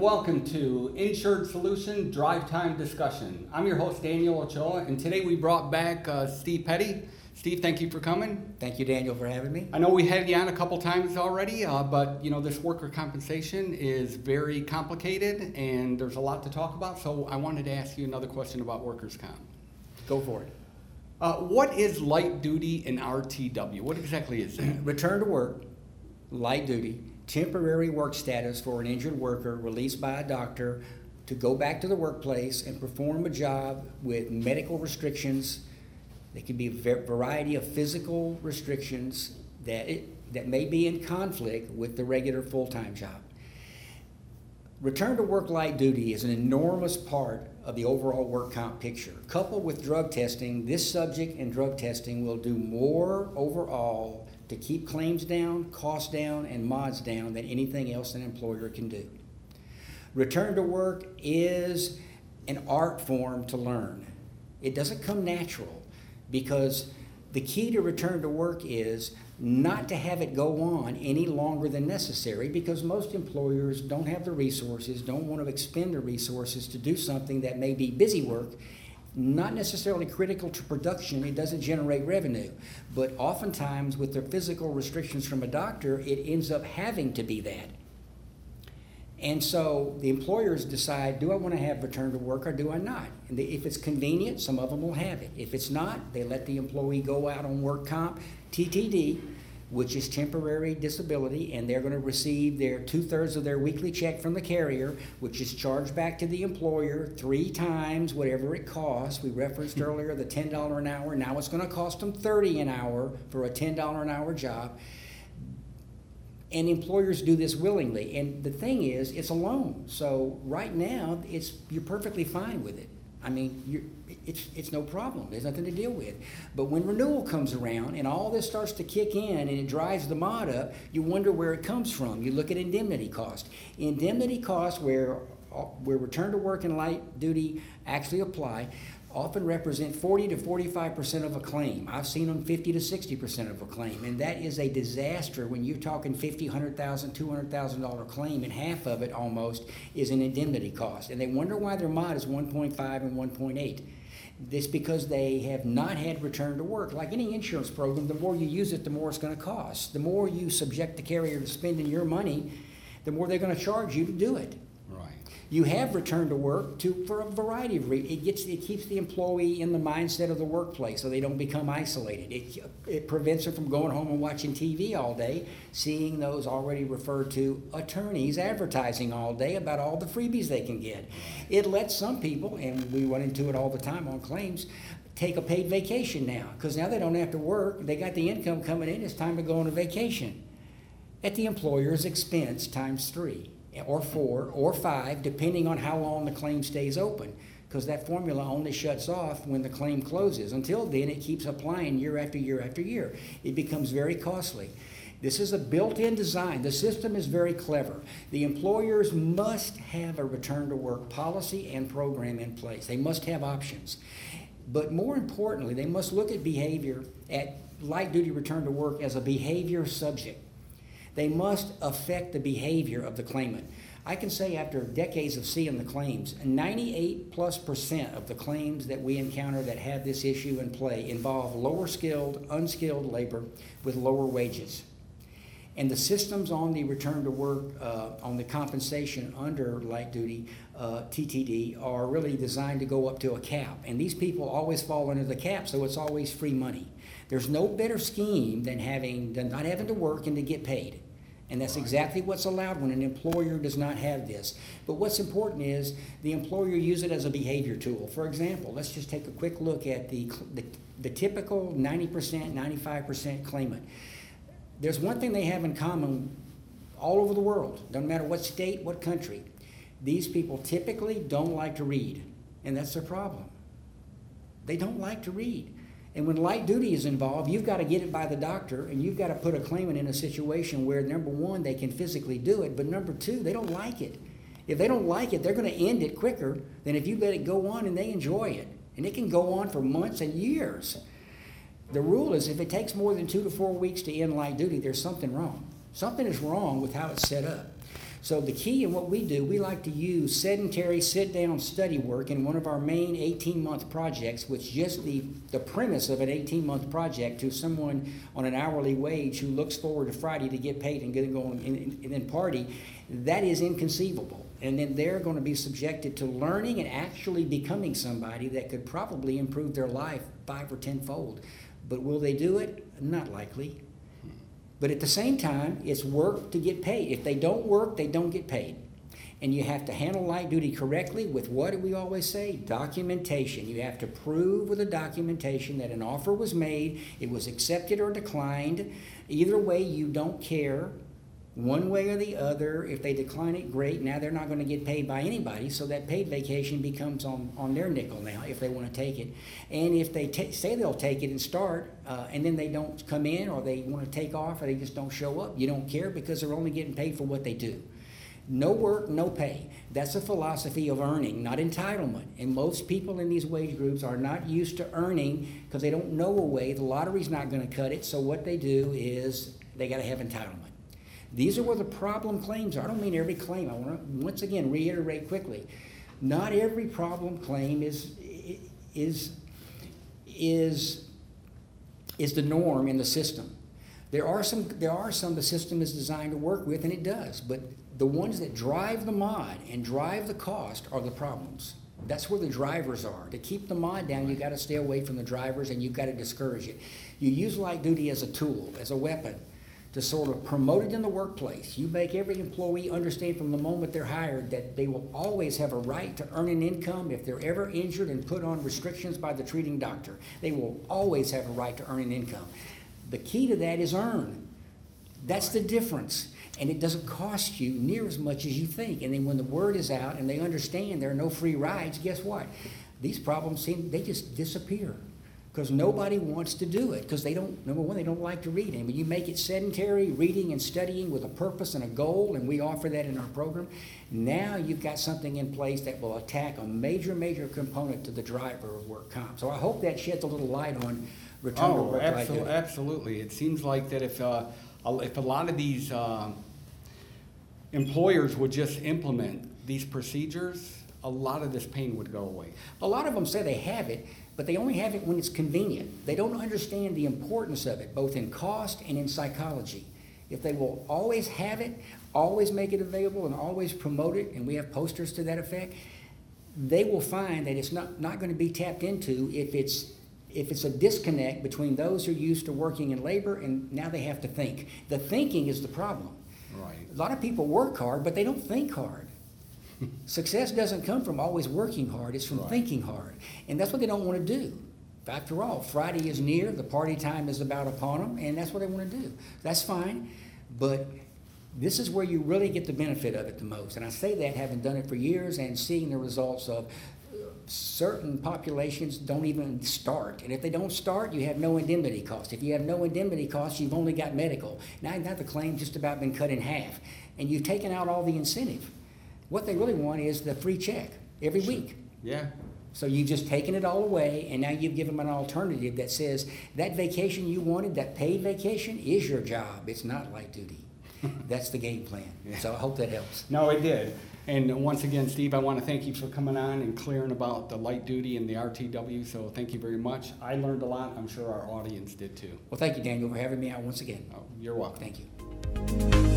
welcome to Insured Solution Drive Time Discussion. I'm your host, Daniel Ochoa, and today we brought back uh, Steve Petty. Steve, thank you for coming. Thank you, Daniel, for having me. I know we had you on a couple times already, uh, but you know this worker compensation is very complicated, and there's a lot to talk about. So I wanted to ask you another question about workers' comp. Go for it. Uh, what is light duty and RTW? What exactly is that? Return to work, light duty, temporary work status for an injured worker released by a doctor to go back to the workplace and perform a job with medical restrictions. There can be a variety of physical restrictions that, it, that may be in conflict with the regular full time job. Return to work light duty is an enormous part of the overall work comp picture. Coupled with drug testing, this subject and drug testing will do more overall to keep claims down, costs down, and mods down than anything else an employer can do. Return to work is an art form to learn. It doesn't come natural because the key to return to work is not to have it go on any longer than necessary because most employers don't have the resources, don't want to expend the resources to do something that may be busy work, not necessarily critical to production, it doesn't generate revenue. But oftentimes, with the physical restrictions from a doctor, it ends up having to be that. And so the employers decide do I want to have return to work or do I not? And if it's convenient, some of them will have it. If it's not, they let the employee go out on work comp, TTD, which is temporary disability, and they're going to receive their two thirds of their weekly check from the carrier, which is charged back to the employer three times whatever it costs. We referenced hmm. earlier the $10 an hour. Now it's going to cost them 30 an hour for a $10 an hour job and employers do this willingly. And the thing is, it's a loan. So right now, it's you're perfectly fine with it. I mean, it's it's no problem. There's nothing to deal with. But when renewal comes around and all this starts to kick in and it drives the mod up, you wonder where it comes from. You look at indemnity cost. Indemnity costs where uh, where return to work and light duty actually apply often represent 40 to 45 percent of a claim. I've seen them 50 to 60 percent of a claim, and that is a disaster when you're talking 50, 100,000, 200,000 dollar claim, and half of it almost is an indemnity cost. And they wonder why their mod is 1.5 and 1.8. This because they have not had return to work. Like any insurance program, the more you use it, the more it's going to cost. The more you subject the carrier to spending your money, the more they're going to charge you to do it. You have returned to work to for a variety of reasons. It gets it keeps the employee in the mindset of the workplace, so they don't become isolated. It it prevents them from going home and watching TV all day, seeing those already referred to attorneys advertising all day about all the freebies they can get. It lets some people, and we run into it all the time on claims, take a paid vacation now because now they don't have to work. They got the income coming in. It's time to go on a vacation at the employer's expense times three or four or five, depending on how long the claim stays open. Because that formula only shuts off when the claim closes. Until then, it keeps applying year after year after year. It becomes very costly. This is a built in design. The system is very clever. The employers must have a return to work policy and program in place, they must have options. But more importantly, they must look at behavior, at light duty return to work as a behavior subject. They must affect the behavior of the claimant. I can say after decades of seeing the claims, 98 plus percent of the claims that we encounter that have this issue in play involve lower skilled, unskilled labor with lower wages. And the systems on the return to work, uh, on the compensation under light duty uh, TTD, are really designed to go up to a cap. And these people always fall under the cap, so it's always free money. There's no better scheme than having than not having to work and to get paid. And that's exactly what's allowed when an employer does not have this. But what's important is the employer use it as a behavior tool. For example, let's just take a quick look at the, the, the typical 90%, 95% claimant. There's one thing they have in common all over the world, doesn't matter what state, what country. These people typically don't like to read, and that's their problem. They don't like to read. And when light duty is involved, you've got to get it by the doctor, and you've got to put a claimant in a situation where, number one, they can physically do it, but number two, they don't like it. If they don't like it, they're going to end it quicker than if you let it go on and they enjoy it. And it can go on for months and years. The rule is if it takes more than two to four weeks to end light duty, there's something wrong. Something is wrong with how it's set up. So the key in what we do, we like to use sedentary sit-down study work in one of our main 18-month projects, which just the, the premise of an 18-month project to someone on an hourly wage who looks forward to Friday to get paid and get going and, and then party, that is inconceivable. And then they're going to be subjected to learning and actually becoming somebody that could probably improve their life five or tenfold. But will they do it? Not likely. But at the same time, it's work to get paid. If they don't work, they don't get paid. And you have to handle light duty correctly with what do we always say? Documentation. You have to prove with a documentation that an offer was made, it was accepted or declined. Either way, you don't care one way or the other. If they decline it, great. Now they're not going to get paid by anybody, so that paid vacation becomes on, on their nickel now if they want to take it. And if they ta say they'll take it and start, uh, and then they don't come in or they want to take off or they just don't show up, you don't care because they're only getting paid for what they do. No work, no pay. That's a philosophy of earning, not entitlement. And most people in these wage groups are not used to earning because they don't know a way. The lottery's not going to cut it, so what they do is they got to have entitlement. These are where the problem claims are. I don't mean every claim. I want to once again reiterate quickly. Not every problem claim is is is is the norm in the system. There are some there are some the system is designed to work with and it does, but the ones that drive the mod and drive the cost are the problems. That's where the drivers are. To keep the mod down, you got to stay away from the drivers and you've got to discourage it. You use light duty as a tool, as a weapon to sort of promote it in the workplace. You make every employee understand from the moment they're hired that they will always have a right to earn an income if they're ever injured and put on restrictions by the treating doctor. They will always have a right to earn an income. The key to that is earn. That's the difference. And it doesn't cost you near as much as you think. And then when the word is out and they understand there are no free rides, guess what? These problems seem, they just disappear because nobody wants to do it because they don't number one they don't like to read and when you make it sedentary reading and studying with a purpose and a goal and we offer that in our program now you've got something in place that will attack a major major component to the driver of work comp so i hope that sheds a little light on return to Oh, work absolutely, absolutely. It seems like that if, uh, a- if a lot of these, uh, employers would just implement these procedures, a lot of this pain would go away. a lot of them say they have it but they only have it when it's convenient. They don't understand the importance of it, both in cost and in psychology. If they will always have it, always make it available, and always promote it, and we have posters to that effect, they will find that it's not, not going to be tapped into if it's if it's a disconnect between those who are used to working in labor and now they have to think. The thinking is the problem. Right. A lot of people work hard, but they don't think hard. Success doesn't come from always working hard, it's from Right. thinking hard. And that's what they don't want to do. After all, Friday is near, the party time is about upon them, and that's what they want to do. That's fine, but this is where you really get the benefit of it the most. And I say that having done it for years and seeing the results of uh, certain populations don't even start. And if they don't start, you have no indemnity cost. If you have no indemnity costs, you've only got medical. Now now the claim just about been cut in half, and you've taken out all the incentive. What they really want is the free check every week. Yeah, So you've just taken it all away, and now you've given them an alternative that says that vacation you wanted, that paid vacation, is your job. It's not light duty. That's the game plan. So I hope that helps. no, it did. And once again, Steve, I want to thank you for coming on and clearing about the light duty and the RTW, so thank you very much. I learned a lot, I'm sure our audience did too. Well, thank you, Daniel, for having me out once again. Oh, You're welcome. Thank you.